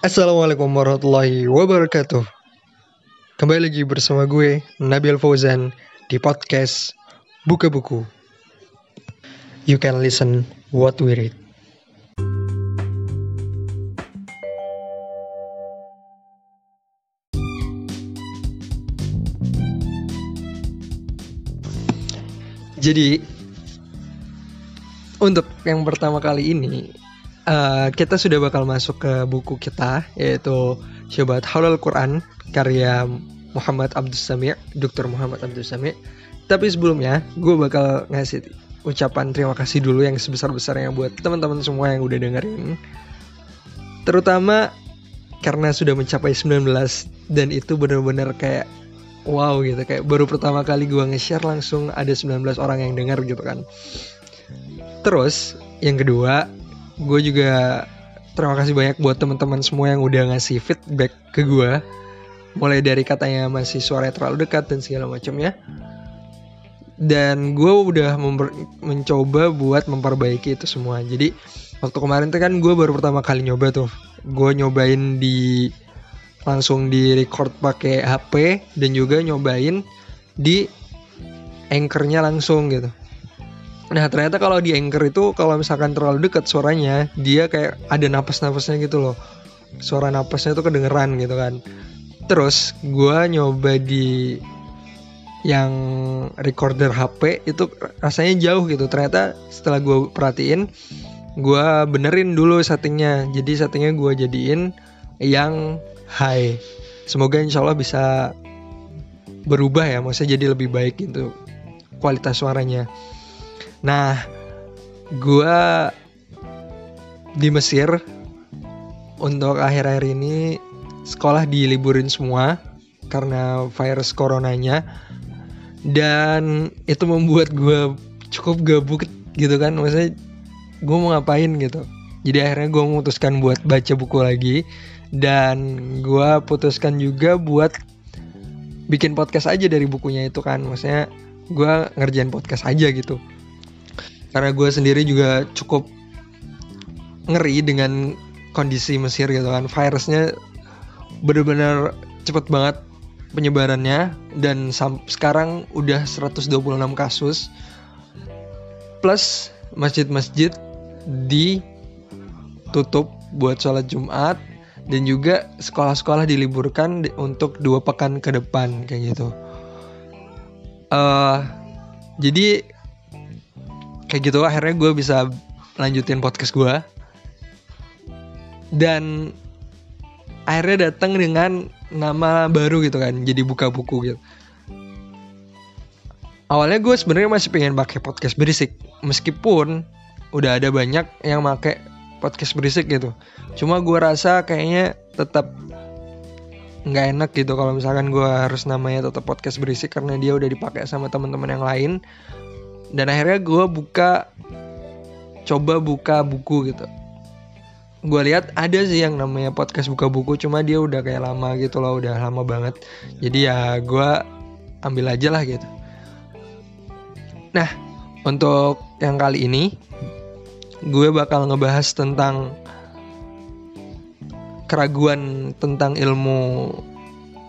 Assalamualaikum warahmatullahi wabarakatuh. Kembali lagi bersama gue Nabil Fauzan di podcast Buka Buku. You can listen what we read. Jadi untuk yang pertama kali ini uh, kita sudah bakal masuk ke buku kita yaitu Syabat Halal Quran karya Muhammad Abdul Sami, Dr. Muhammad Abdul Sami. Tapi sebelumnya gue bakal ngasih ucapan terima kasih dulu yang sebesar-besarnya buat teman-teman semua yang udah dengerin. Terutama karena sudah mencapai 19 dan itu benar-benar kayak wow gitu kayak baru pertama kali gue nge-share langsung ada 19 orang yang denger gitu kan terus yang kedua gue juga terima kasih banyak buat teman-teman semua yang udah ngasih feedback ke gue mulai dari katanya masih suaranya terlalu dekat dan segala macamnya dan gue udah mencoba buat memperbaiki itu semua. Jadi waktu kemarin tuh kan gue baru pertama kali nyoba tuh. Gue nyobain di langsung di record pakai HP dan juga nyobain di anchornya langsung gitu Nah ternyata kalau di anchor itu kalau misalkan terlalu dekat suaranya dia kayak ada napas-napasnya gitu loh. Suara napasnya tuh kedengeran gitu kan. Terus gue nyoba di yang recorder HP itu rasanya jauh gitu. Ternyata setelah gue perhatiin gue benerin dulu settingnya. Jadi settingnya gue jadiin yang high. Semoga insya Allah bisa berubah ya Maksudnya jadi lebih baik gitu kualitas suaranya Nah, gue di Mesir untuk akhir-akhir ini sekolah diliburin semua karena virus coronanya. Dan itu membuat gue cukup gabut gitu kan. Maksudnya gue mau ngapain gitu. Jadi akhirnya gue memutuskan buat baca buku lagi. Dan gue putuskan juga buat bikin podcast aja dari bukunya itu kan. Maksudnya gue ngerjain podcast aja gitu karena gue sendiri juga cukup ngeri dengan kondisi Mesir gitu kan. Virusnya bener-bener cepet banget penyebarannya. Dan sekarang udah 126 kasus. Plus masjid-masjid ditutup buat sholat Jumat. Dan juga sekolah-sekolah diliburkan untuk dua pekan ke depan kayak gitu. Uh, jadi kayak gitu akhirnya gue bisa lanjutin podcast gue dan akhirnya datang dengan nama baru gitu kan jadi buka buku gitu. Awalnya gue sebenarnya masih pengen pakai podcast berisik meskipun udah ada banyak yang pakai podcast berisik gitu. Cuma gue rasa kayaknya tetap nggak enak gitu kalau misalkan gue harus namanya tetap podcast berisik karena dia udah dipakai sama teman-teman yang lain dan akhirnya gue buka coba buka buku gitu. Gue lihat ada sih yang namanya podcast buka buku cuma dia udah kayak lama gitu loh udah lama banget. Jadi ya gue ambil aja lah gitu. Nah untuk yang kali ini gue bakal ngebahas tentang keraguan tentang ilmu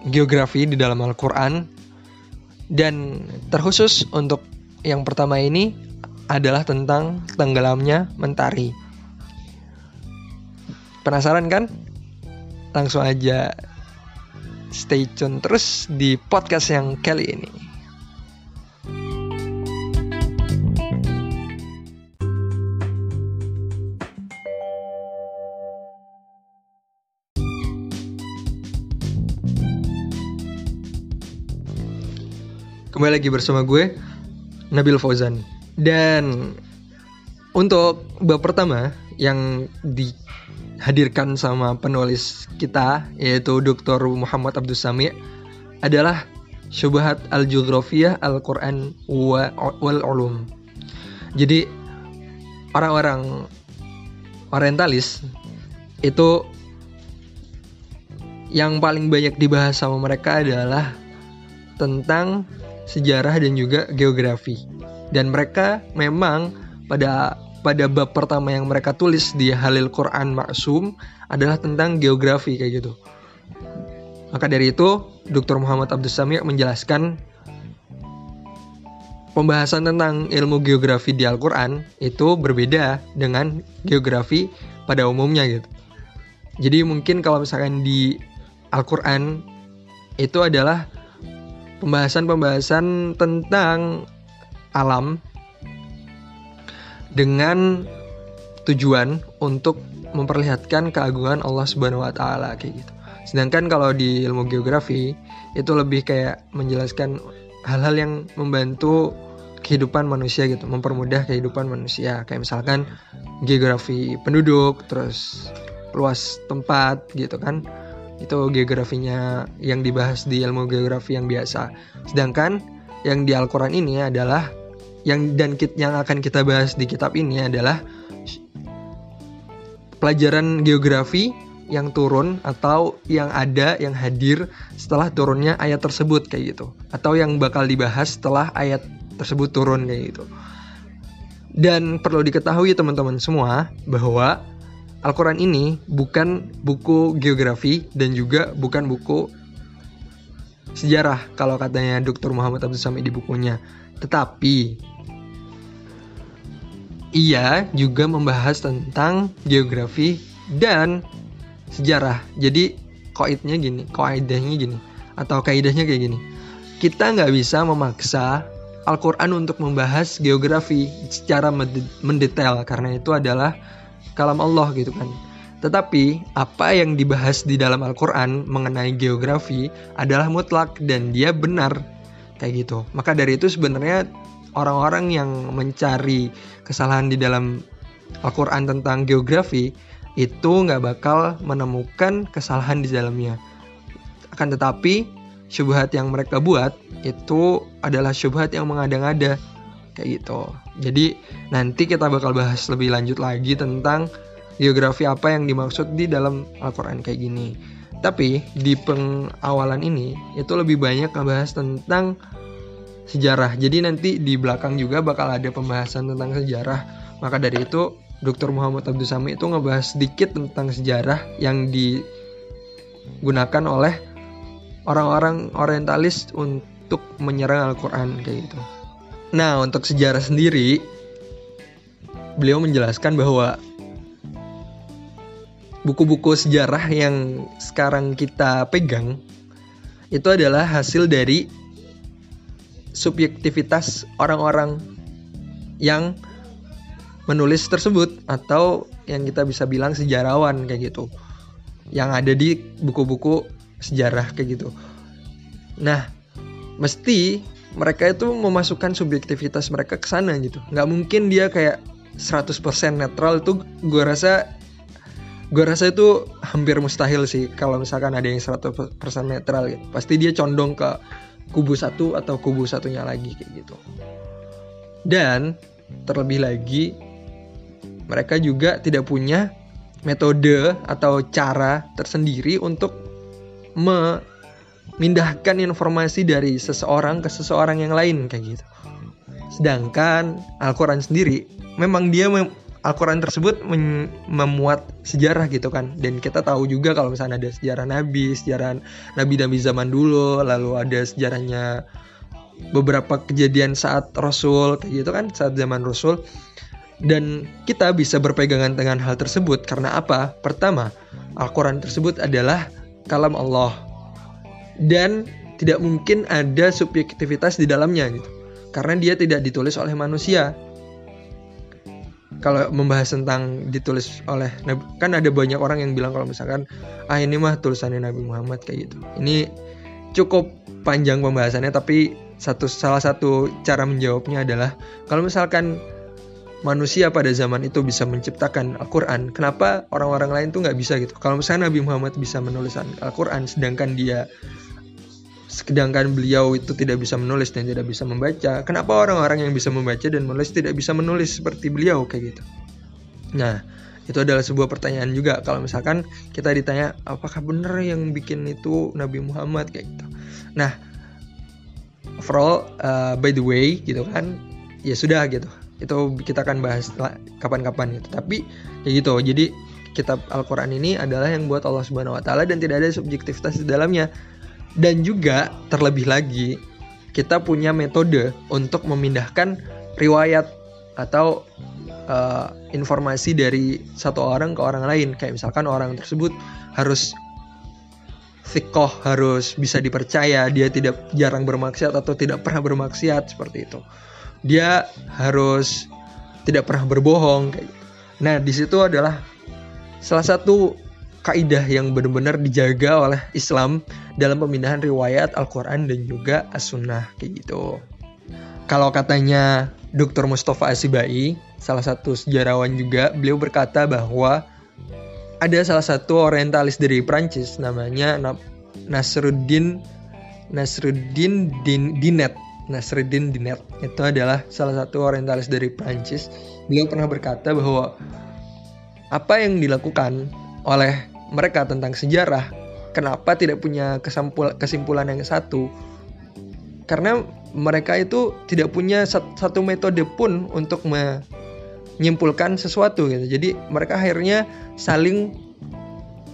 geografi di dalam Al-Quran. Dan terkhusus untuk yang pertama ini adalah tentang tenggelamnya mentari. Penasaran kan? Langsung aja stay tune terus di podcast yang kali ini. Kembali lagi bersama gue Nabil Fauzan. Dan untuk bab pertama yang dihadirkan sama penulis kita yaitu Dr. Muhammad Abdul Sami adalah Syubhat Al-Jughrafiyah Al-Quran wal Ulum. Jadi orang-orang orientalis itu yang paling banyak dibahas sama mereka adalah tentang sejarah dan juga geografi. Dan mereka memang pada pada bab pertama yang mereka tulis di Halil Quran Maksum adalah tentang geografi kayak gitu. Maka dari itu, Dr. Muhammad Abdus Sami menjelaskan pembahasan tentang ilmu geografi di Al-Qur'an itu berbeda dengan geografi pada umumnya gitu. Jadi mungkin kalau misalkan di Al-Qur'an itu adalah pembahasan-pembahasan tentang alam dengan tujuan untuk memperlihatkan keagungan Allah Subhanahu wa taala kayak gitu. Sedangkan kalau di ilmu geografi itu lebih kayak menjelaskan hal-hal yang membantu kehidupan manusia gitu, mempermudah kehidupan manusia. Kayak misalkan geografi penduduk, terus luas tempat gitu kan. Itu geografinya yang dibahas di ilmu geografi yang biasa. Sedangkan yang di Al-Qur'an ini adalah yang dan yang akan kita bahas di kitab ini adalah pelajaran geografi yang turun atau yang ada yang hadir setelah turunnya ayat tersebut kayak gitu atau yang bakal dibahas setelah ayat tersebut turun kayak gitu. Dan perlu diketahui teman-teman semua bahwa Al-Quran ini bukan buku geografi dan juga bukan buku sejarah kalau katanya Dr. Muhammad Abdul Samid di bukunya. Tetapi ia juga membahas tentang geografi dan sejarah. Jadi koidnya gini, koidahnya gini, atau kaidahnya kayak gini. Kita nggak bisa memaksa Al-Quran untuk membahas geografi secara mendetail karena itu adalah kalam Allah gitu kan. Tetapi apa yang dibahas di dalam Al-Quran mengenai geografi adalah mutlak dan dia benar kayak gitu. Maka dari itu sebenarnya orang-orang yang mencari kesalahan di dalam Al-Quran tentang geografi itu nggak bakal menemukan kesalahan di dalamnya. Akan tetapi syubhat yang mereka buat itu adalah syubhat yang mengada-ngada kayak gitu. Jadi nanti kita bakal bahas lebih lanjut lagi tentang geografi apa yang dimaksud di dalam Al-Quran kayak gini. Tapi di pengawalan ini itu lebih banyak ngebahas tentang sejarah. Jadi nanti di belakang juga bakal ada pembahasan tentang sejarah. Maka dari itu Dr. Muhammad Abdul Sami itu ngebahas sedikit tentang sejarah yang digunakan oleh orang-orang orientalis untuk menyerang Al-Quran kayak gitu. Nah, untuk sejarah sendiri, beliau menjelaskan bahwa buku-buku sejarah yang sekarang kita pegang itu adalah hasil dari subjektivitas orang-orang yang menulis tersebut atau yang kita bisa bilang sejarawan kayak gitu yang ada di buku-buku sejarah kayak gitu. Nah, mesti mereka itu memasukkan subjektivitas mereka ke sana gitu. Nggak mungkin dia kayak 100% netral itu gue rasa gue rasa itu hampir mustahil sih kalau misalkan ada yang 100% netral gitu. Pasti dia condong ke kubu satu atau kubu satunya lagi kayak gitu. Dan terlebih lagi mereka juga tidak punya metode atau cara tersendiri untuk me mindahkan informasi dari seseorang ke seseorang yang lain kayak gitu. Sedangkan Al-Quran sendiri memang dia mem Al-Quran tersebut memuat sejarah gitu kan dan kita tahu juga kalau misalnya ada sejarah Nabi, sejarah Nabi-Nabi zaman dulu, lalu ada sejarahnya beberapa kejadian saat Rasul kayak gitu kan saat zaman Rasul dan kita bisa berpegangan dengan hal tersebut karena apa? Pertama, Al-Quran tersebut adalah kalam Allah dan tidak mungkin ada subjektivitas di dalamnya gitu. Karena dia tidak ditulis oleh manusia. Kalau membahas tentang ditulis oleh kan ada banyak orang yang bilang kalau misalkan ah ini mah tulisannya Nabi Muhammad kayak gitu. Ini cukup panjang pembahasannya tapi satu salah satu cara menjawabnya adalah kalau misalkan manusia pada zaman itu bisa menciptakan Al-Quran kenapa orang-orang lain tuh nggak bisa gitu? Kalau misalnya Nabi Muhammad bisa menulis Al-Quran sedangkan dia sedangkan beliau itu tidak bisa menulis dan tidak bisa membaca kenapa orang-orang yang bisa membaca dan menulis tidak bisa menulis seperti beliau kayak gitu? Nah itu adalah sebuah pertanyaan juga. Kalau misalkan kita ditanya apakah benar yang bikin itu Nabi Muhammad? kayak gitu. Nah overall uh, by the way gitu kan ya sudah gitu. Itu kita akan bahas kapan-kapan gitu. Tapi kayak gitu. Jadi kitab Al-Qur'an ini adalah yang buat Allah Subhanahu wa taala dan tidak ada subjektivitas di dalamnya. Dan juga terlebih lagi kita punya metode untuk memindahkan riwayat atau uh, informasi dari satu orang ke orang lain kayak misalkan orang tersebut harus fikoh harus bisa dipercaya dia tidak jarang bermaksiat atau tidak pernah bermaksiat seperti itu dia harus tidak pernah berbohong kayak gitu. nah di situ adalah salah satu kaidah yang benar-benar dijaga oleh Islam dalam pemindahan riwayat Al-Quran dan juga As-Sunnah kayak gitu. Kalau katanya Dr. Mustafa Asibai salah satu sejarawan juga beliau berkata bahwa ada salah satu orientalis dari Prancis namanya Nasruddin Nasruddin Din, Dinet. Nasruddin Dinet. Itu adalah salah satu orientalis dari Prancis beliau pernah berkata bahwa apa yang dilakukan oleh mereka tentang sejarah kenapa tidak punya kesimpulan yang satu karena mereka itu tidak punya satu metode pun untuk menyimpulkan sesuatu gitu. Jadi mereka akhirnya saling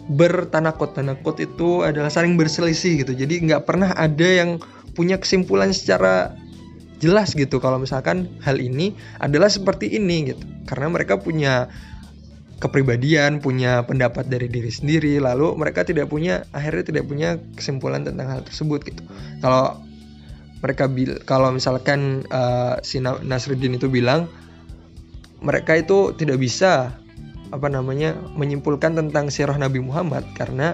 bertanakot. Tanakot itu adalah saling berselisih gitu. Jadi nggak pernah ada yang punya kesimpulan secara jelas gitu. Kalau misalkan hal ini adalah seperti ini gitu. Karena mereka punya kepribadian, punya pendapat dari diri sendiri, lalu mereka tidak punya akhirnya tidak punya kesimpulan tentang hal tersebut gitu. Kalau mereka bil kalau misalkan uh, si Nasruddin itu bilang mereka itu tidak bisa apa namanya menyimpulkan tentang sirah Nabi Muhammad karena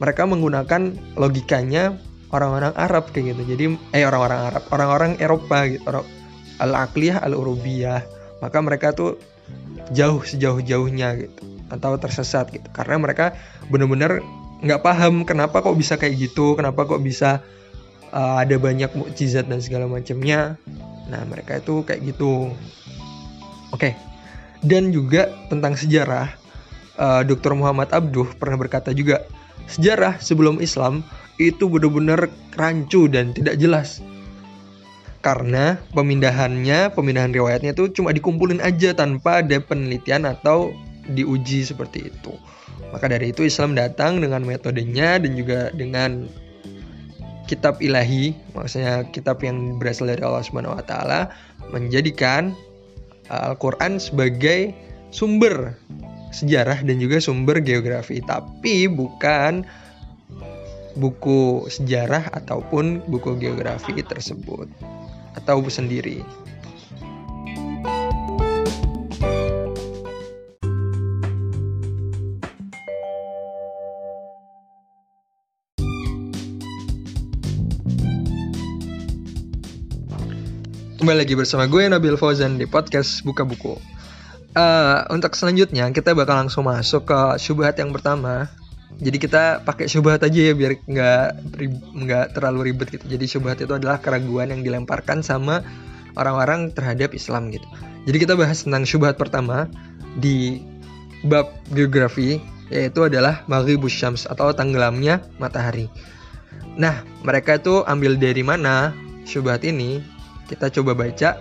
mereka menggunakan logikanya orang-orang Arab kayak gitu. Jadi eh orang-orang Arab, orang-orang Eropa gitu, al-aqliyah al-urubiyah. Maka mereka tuh jauh sejauh-jauhnya gitu atau tersesat gitu. Karena mereka benar-benar nggak paham kenapa kok bisa kayak gitu, kenapa kok bisa uh, ada banyak mukjizat dan segala macamnya. Nah, mereka itu kayak gitu. Oke. Okay dan juga tentang sejarah uh, eh, Dr. Muhammad Abduh pernah berkata juga sejarah sebelum Islam itu benar-benar rancu dan tidak jelas karena pemindahannya pemindahan riwayatnya itu cuma dikumpulin aja tanpa ada penelitian atau diuji seperti itu. Maka dari itu Islam datang dengan metodenya dan juga dengan kitab ilahi maksudnya kitab yang berasal dari Allah Subhanahu wa taala menjadikan Al-Quran sebagai sumber sejarah dan juga sumber geografi, tapi bukan buku sejarah ataupun buku geografi tersebut atau sendiri. Kembali lagi bersama gue Nabil Fauzan di podcast Buka Buku. Uh, untuk selanjutnya kita bakal langsung masuk ke syubhat yang pertama. Jadi kita pakai syubhat aja ya biar nggak nggak terlalu ribet gitu. Jadi syubhat itu adalah keraguan yang dilemparkan sama orang-orang terhadap Islam gitu. Jadi kita bahas tentang syubhat pertama di bab geografi yaitu adalah maghribus syams atau tenggelamnya matahari. Nah, mereka itu ambil dari mana syubhat ini? Kita coba baca.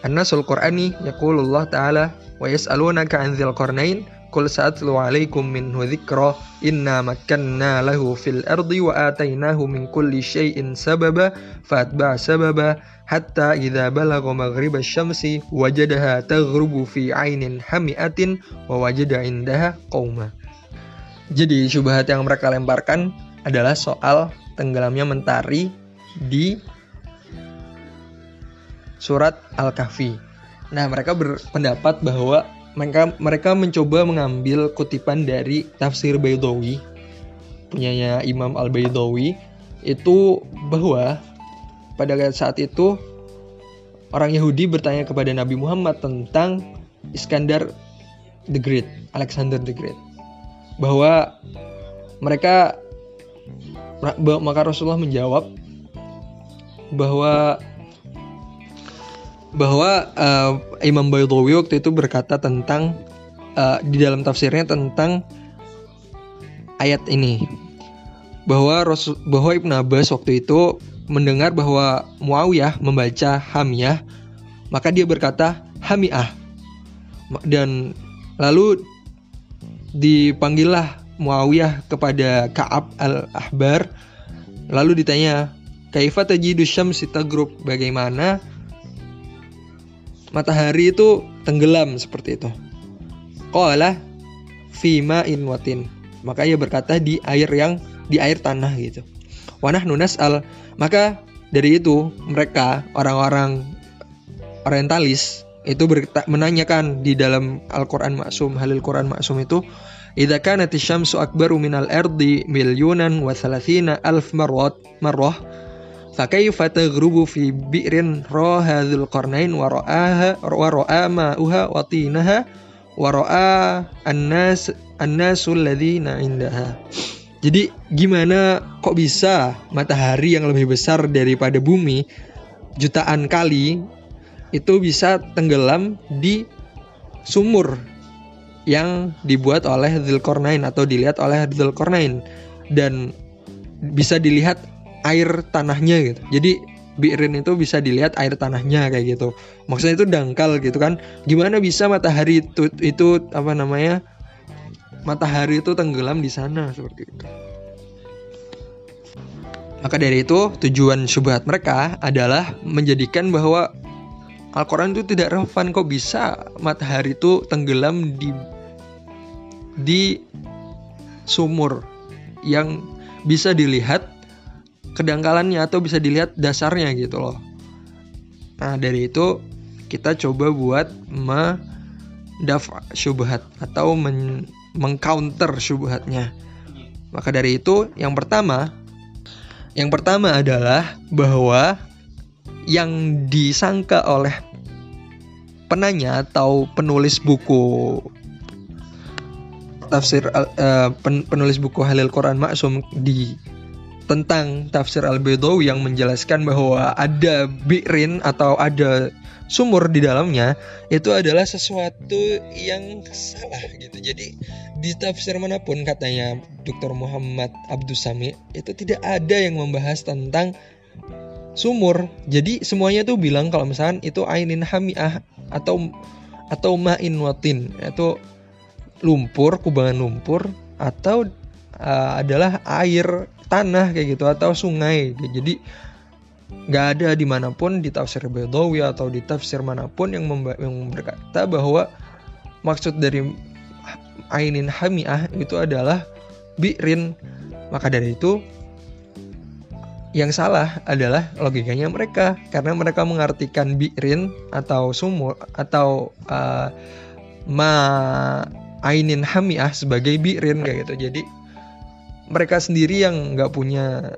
An-Nasul Qur'ani yaqulullah ta'ala wa yas'alunaka 'an dzil qarnain qul sa'atlu 'alaikum minhu dzikra inna makkanna lahu fil ardi wa atainahu min kulli syai'in sababa fatba' sababa hatta idza balagha maghrib asy-syamsi wajadaha taghrubu fi 'ainin hami'atin wa. Jadi syubhat yang mereka lemparkan adalah soal tenggelamnya mentari di surat Al-Kahfi. Nah, mereka berpendapat bahwa mereka mereka mencoba mengambil kutipan dari tafsir Baidawi punyanya Imam Al-Baidawi itu bahwa pada saat itu orang Yahudi bertanya kepada Nabi Muhammad tentang Iskandar the Great, Alexander the Great. Bahwa mereka maka Rasulullah menjawab bahwa bahwa uh, Imam Baydawi waktu itu berkata tentang uh, di dalam tafsirnya tentang ayat ini. Bahwa Rasul bahwa Ibnu Abbas waktu itu mendengar bahwa Muawiyah membaca Hamiyah maka dia berkata Hamiah dan lalu dipanggillah Muawiyah kepada Ka'ab al-Ahbar lalu ditanya kaifa tajidu syamsi tagrub bagaimana matahari itu tenggelam seperti itu. Qala fima in watin maka ia berkata di air yang di air tanah gitu. Wanah nunas al maka dari itu mereka orang-orang orientalis itu menanyakan di dalam Al-Qur'an Maksum, Halil Quran Maksum itu Idza kanat asy-syamsu akbaru minal ardi milyunan wa thalathina alf marrat marrah fa kayfa taghrubu fi bi'rin ra hadzal qarnain wa ra'aha wa ra'a ma'uha wa tinaha wa ra'a an-nas an-nasul indaha jadi gimana kok bisa matahari yang lebih besar daripada bumi jutaan kali itu bisa tenggelam di sumur yang dibuat oleh Dzulkarnain atau dilihat oleh Dzulkarnain dan bisa dilihat air tanahnya gitu. Jadi Bi'rin itu bisa dilihat air tanahnya kayak gitu. Maksudnya itu dangkal gitu kan. Gimana bisa matahari itu itu apa namanya? Matahari itu tenggelam di sana seperti itu. Maka dari itu tujuan syubhat mereka adalah menjadikan bahwa Al-Quran itu tidak relevan kok bisa matahari itu tenggelam di di sumur yang bisa dilihat kedangkalannya atau bisa dilihat dasarnya gitu loh. Nah dari itu kita coba buat mendaf syubhat atau men mengcounter syubhatnya. Maka dari itu yang pertama yang pertama adalah bahwa yang disangka oleh penanya atau penulis buku tafsir uh, penulis buku Halil Quran Maksum di tentang tafsir Al-Bedawi yang menjelaskan bahwa ada bi'rin atau ada sumur di dalamnya itu adalah sesuatu yang salah gitu. Jadi di tafsir mana pun katanya Dr. Muhammad Abdus Sami itu tidak ada yang membahas tentang sumur. Jadi semuanya tuh bilang kalau misalkan itu ainin hamiah atau atau ma'in watin itu lumpur, kubangan lumpur atau uh, adalah air tanah kayak gitu atau sungai. Jadi nggak ada di mana pun di tafsir Bedawi atau di tafsir mana pun yang, yang berkata bahwa maksud dari ainin hamiah itu adalah bi'rin. Maka dari itu yang salah adalah logikanya mereka karena mereka mengartikan bi'rin atau sumur atau uh, ma ainin hamiah sebagai bi'rin kayak gitu. Jadi mereka sendiri yang nggak punya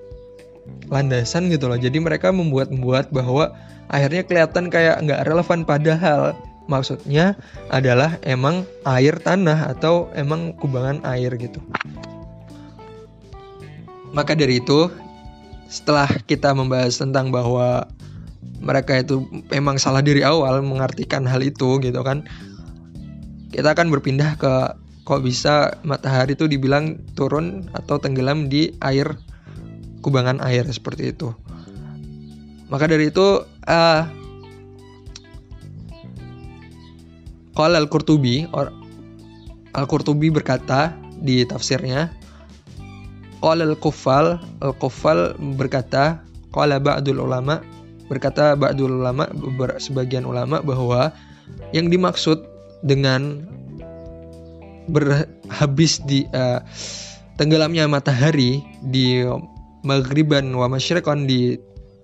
landasan gitu loh. Jadi mereka membuat-membuat bahwa akhirnya kelihatan kayak nggak relevan padahal maksudnya adalah emang air tanah atau emang kubangan air gitu. Maka dari itu setelah kita membahas tentang bahwa mereka itu memang salah dari awal mengartikan hal itu gitu kan kita akan berpindah ke kok bisa matahari itu dibilang turun atau tenggelam di air kubangan air seperti itu? Maka dari itu uh, Qala al-Qurtubi Al-Qurtubi berkata di tafsirnya Qala al-Kuffal, al-Kuffal berkata, qala ba'dul ulama berkata ba'dul ulama sebagian ulama bahwa yang dimaksud dengan berhabis di uh, tenggelamnya matahari di maghriban wa masyriqan di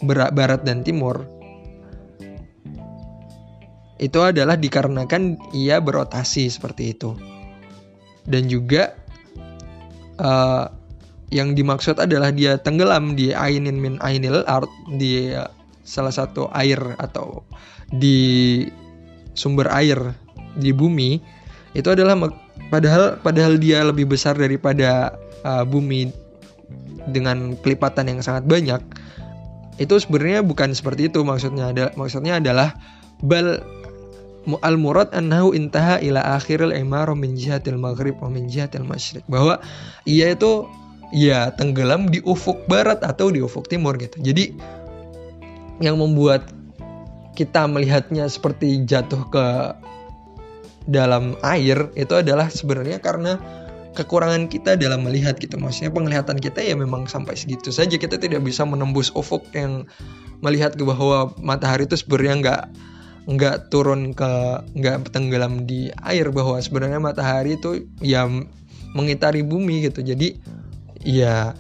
barat dan timur. Itu adalah dikarenakan ia berotasi seperti itu. Dan juga uh, yang dimaksud adalah dia tenggelam di ainin min ainil art di salah satu air atau di sumber air di bumi itu adalah padahal padahal dia lebih besar daripada uh, bumi dengan kelipatan yang sangat banyak itu sebenarnya bukan seperti itu maksudnya ada maksudnya adalah bal al murad annahu intaha ila akhiril imar min jihatil maghrib wa min jihatil masyriq bahwa ia itu ya tenggelam di ufuk barat atau di ufuk timur gitu. Jadi yang membuat kita melihatnya seperti jatuh ke dalam air itu adalah sebenarnya karena kekurangan kita dalam melihat gitu. Maksudnya penglihatan kita ya memang sampai segitu saja. Kita tidak bisa menembus ufuk yang melihat ke bahwa matahari itu sebenarnya nggak nggak turun ke nggak tenggelam di air. Bahwa sebenarnya matahari itu ya mengitari bumi gitu. Jadi ya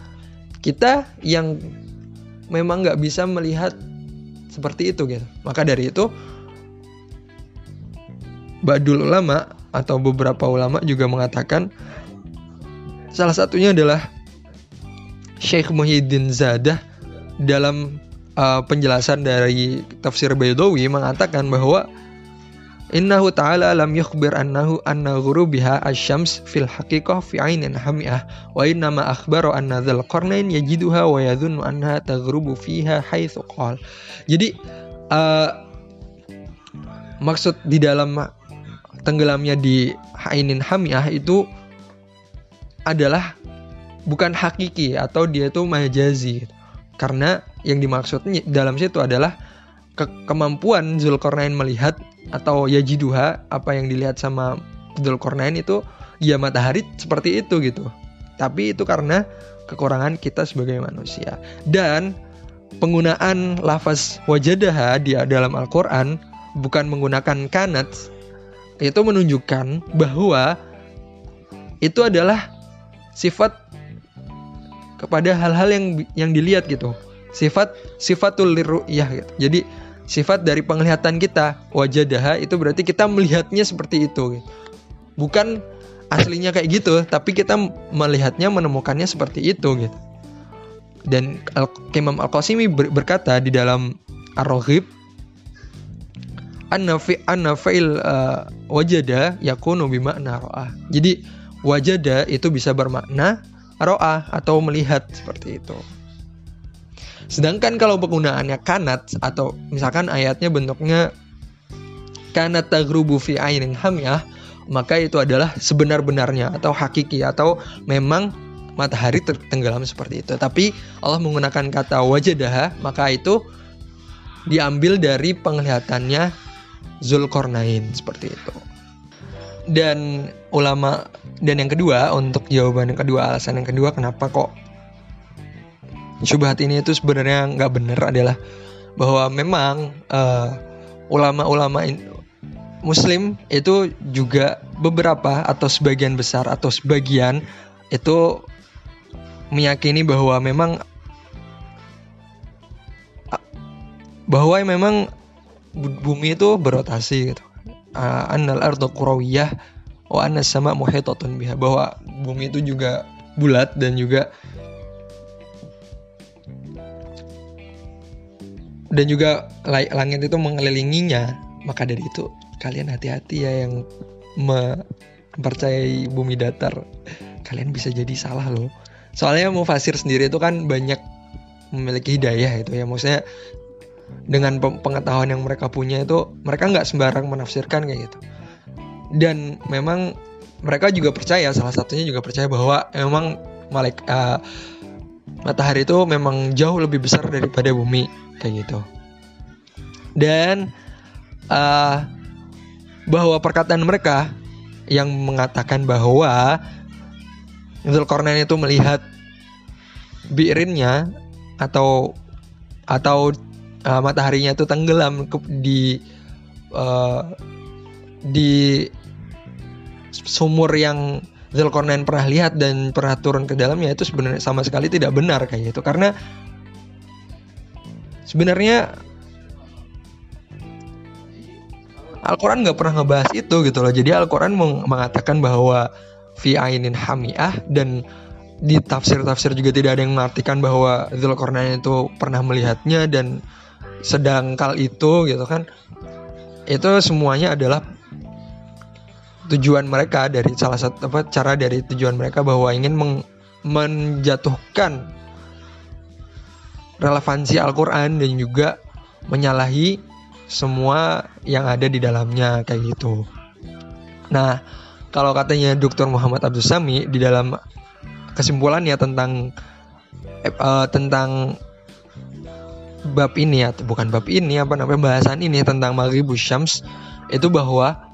kita yang memang nggak bisa melihat seperti itu gitu. Maka dari itu Badul ulama atau beberapa ulama juga mengatakan salah satunya adalah Syekh Muhyiddin Zadah dalam uh, penjelasan dari tafsir Baydawi mengatakan bahwa Innahu ta'ala lam yukhbir annahu anna ghurubiha asyams fil haqiqah fi ainin hami'ah wa inna ma akhbaro anna dhal qarnain yajiduha wa yadhunnu anha taghrubu fiha haitsu qal. Jadi uh, maksud di dalam tenggelamnya di ainin hami'ah itu adalah bukan hakiki atau dia itu majazi. Karena yang dimaksudnya dalam situ adalah ke kemampuan Zulkarnain melihat atau yajiduha apa yang dilihat sama Dzulkarnain itu ya matahari seperti itu gitu. Tapi itu karena kekurangan kita sebagai manusia. Dan penggunaan lafaz wajadaha di dalam Al-Qur'an bukan menggunakan kanat itu menunjukkan bahwa itu adalah sifat kepada hal-hal yang yang dilihat gitu. Sifat sifatul liruyah gitu. Jadi sifat dari penglihatan kita wajadaha itu berarti kita melihatnya seperti itu bukan aslinya kayak gitu tapi kita melihatnya menemukannya seperti itu gitu dan Al Imam Al Qasimi ber berkata di dalam Ar-Raghib anna fi anna fa'il uh, wajada yakunu bimakna ra'ah jadi wajada itu bisa bermakna ro'ah atau melihat seperti itu Sedangkan kalau penggunaannya kanat atau misalkan ayatnya bentuknya kanat tagrubu fi ainin hamyah, maka itu adalah sebenar-benarnya atau hakiki atau memang matahari tenggelam seperti itu. Tapi Allah menggunakan kata wajadaha, maka itu diambil dari penglihatannya Zulkarnain seperti itu. Dan ulama dan yang kedua untuk jawaban yang kedua alasan yang kedua kenapa kok syubhat ini itu sebenarnya nggak benar adalah bahwa memang uh, ulama-ulama Muslim itu juga beberapa atau sebagian besar atau sebagian itu meyakini bahwa memang bahwa memang bumi itu berotasi gitu. Uh, annal ardu kurawiyah wa anna sama muhitatun biha. Bahwa bumi itu juga bulat dan juga dan juga langit itu mengelilinginya. Maka dari itu kalian hati-hati ya yang mempercayai bumi datar. Kalian bisa jadi salah loh. Soalnya mau fasir sendiri itu kan banyak memiliki hidayah itu ya. Maksudnya dengan pengetahuan yang mereka punya itu mereka nggak sembarang menafsirkan kayak gitu. Dan memang mereka juga percaya salah satunya juga percaya bahwa memang malaikat uh, matahari itu memang jauh lebih besar daripada bumi kayak gitu. Dan uh, bahwa perkataan mereka yang mengatakan bahwa Zulkarnain itu melihat birinnya atau atau uh, mataharinya itu tenggelam ke, di uh, di sumur yang Zulkarnain pernah lihat dan pernah turun ke dalamnya itu sebenarnya sama sekali tidak benar kayak gitu karena sebenarnya Al-Quran nggak pernah ngebahas itu gitu loh. Jadi Al-Quran mengatakan bahwa fi ainin hamiah dan di tafsir-tafsir juga tidak ada yang mengartikan bahwa Zulkarnain itu pernah melihatnya dan sedang kal itu gitu kan itu semuanya adalah tujuan mereka dari salah satu apa cara dari tujuan mereka bahwa ingin meng, menjatuhkan relevansi Al-Qur'an dan juga menyalahi semua yang ada di dalamnya kayak gitu. Nah, kalau katanya Dr. Muhammad Abdul Sami di dalam kesimpulannya tentang eh, tentang bab ini atau bukan bab ini apa namanya bahasan ini tentang Maghribus Syams itu bahwa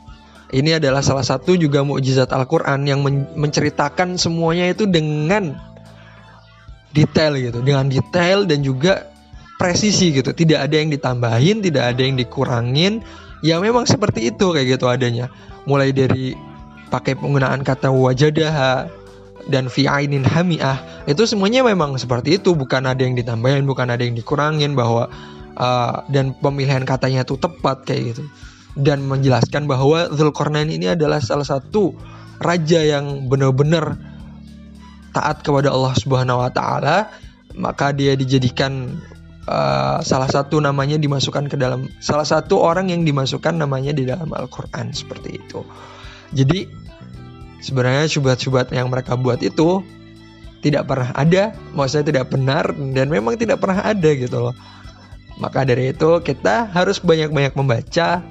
ini adalah salah satu juga mukjizat Al-Qur'an yang men menceritakan semuanya itu dengan detail gitu, dengan detail dan juga presisi gitu. Tidak ada yang ditambahin, tidak ada yang dikurangin. Ya memang seperti itu kayak gitu adanya. Mulai dari pakai penggunaan kata wajadah dan fi ainin hamiah. Itu semuanya memang seperti itu. Bukan ada yang ditambahin bukan ada yang dikurangin bahwa uh, dan pemilihan katanya itu tepat kayak gitu. Dan menjelaskan bahwa Zulkarnain ini adalah salah satu raja yang benar-benar taat kepada Allah Subhanahu wa taala, maka dia dijadikan uh, salah satu namanya dimasukkan ke dalam salah satu orang yang dimasukkan namanya di dalam Al-Qur'an seperti itu. Jadi sebenarnya syubhat-syubhat yang mereka buat itu tidak pernah ada, maksudnya tidak benar dan memang tidak pernah ada gitu loh. Maka dari itu kita harus banyak-banyak membaca,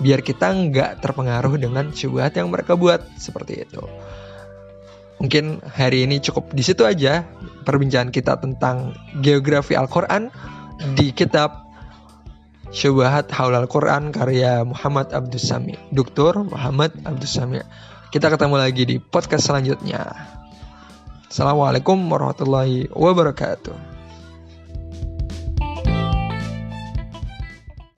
biar kita nggak terpengaruh dengan syubhat yang mereka buat seperti itu. Mungkin hari ini cukup di situ aja perbincangan kita tentang geografi Al-Quran di kitab Syubhat Haul Al-Quran karya Muhammad Abdus Sami, Dr. Muhammad Abdus Sami. Kita ketemu lagi di podcast selanjutnya. Assalamualaikum warahmatullahi wabarakatuh.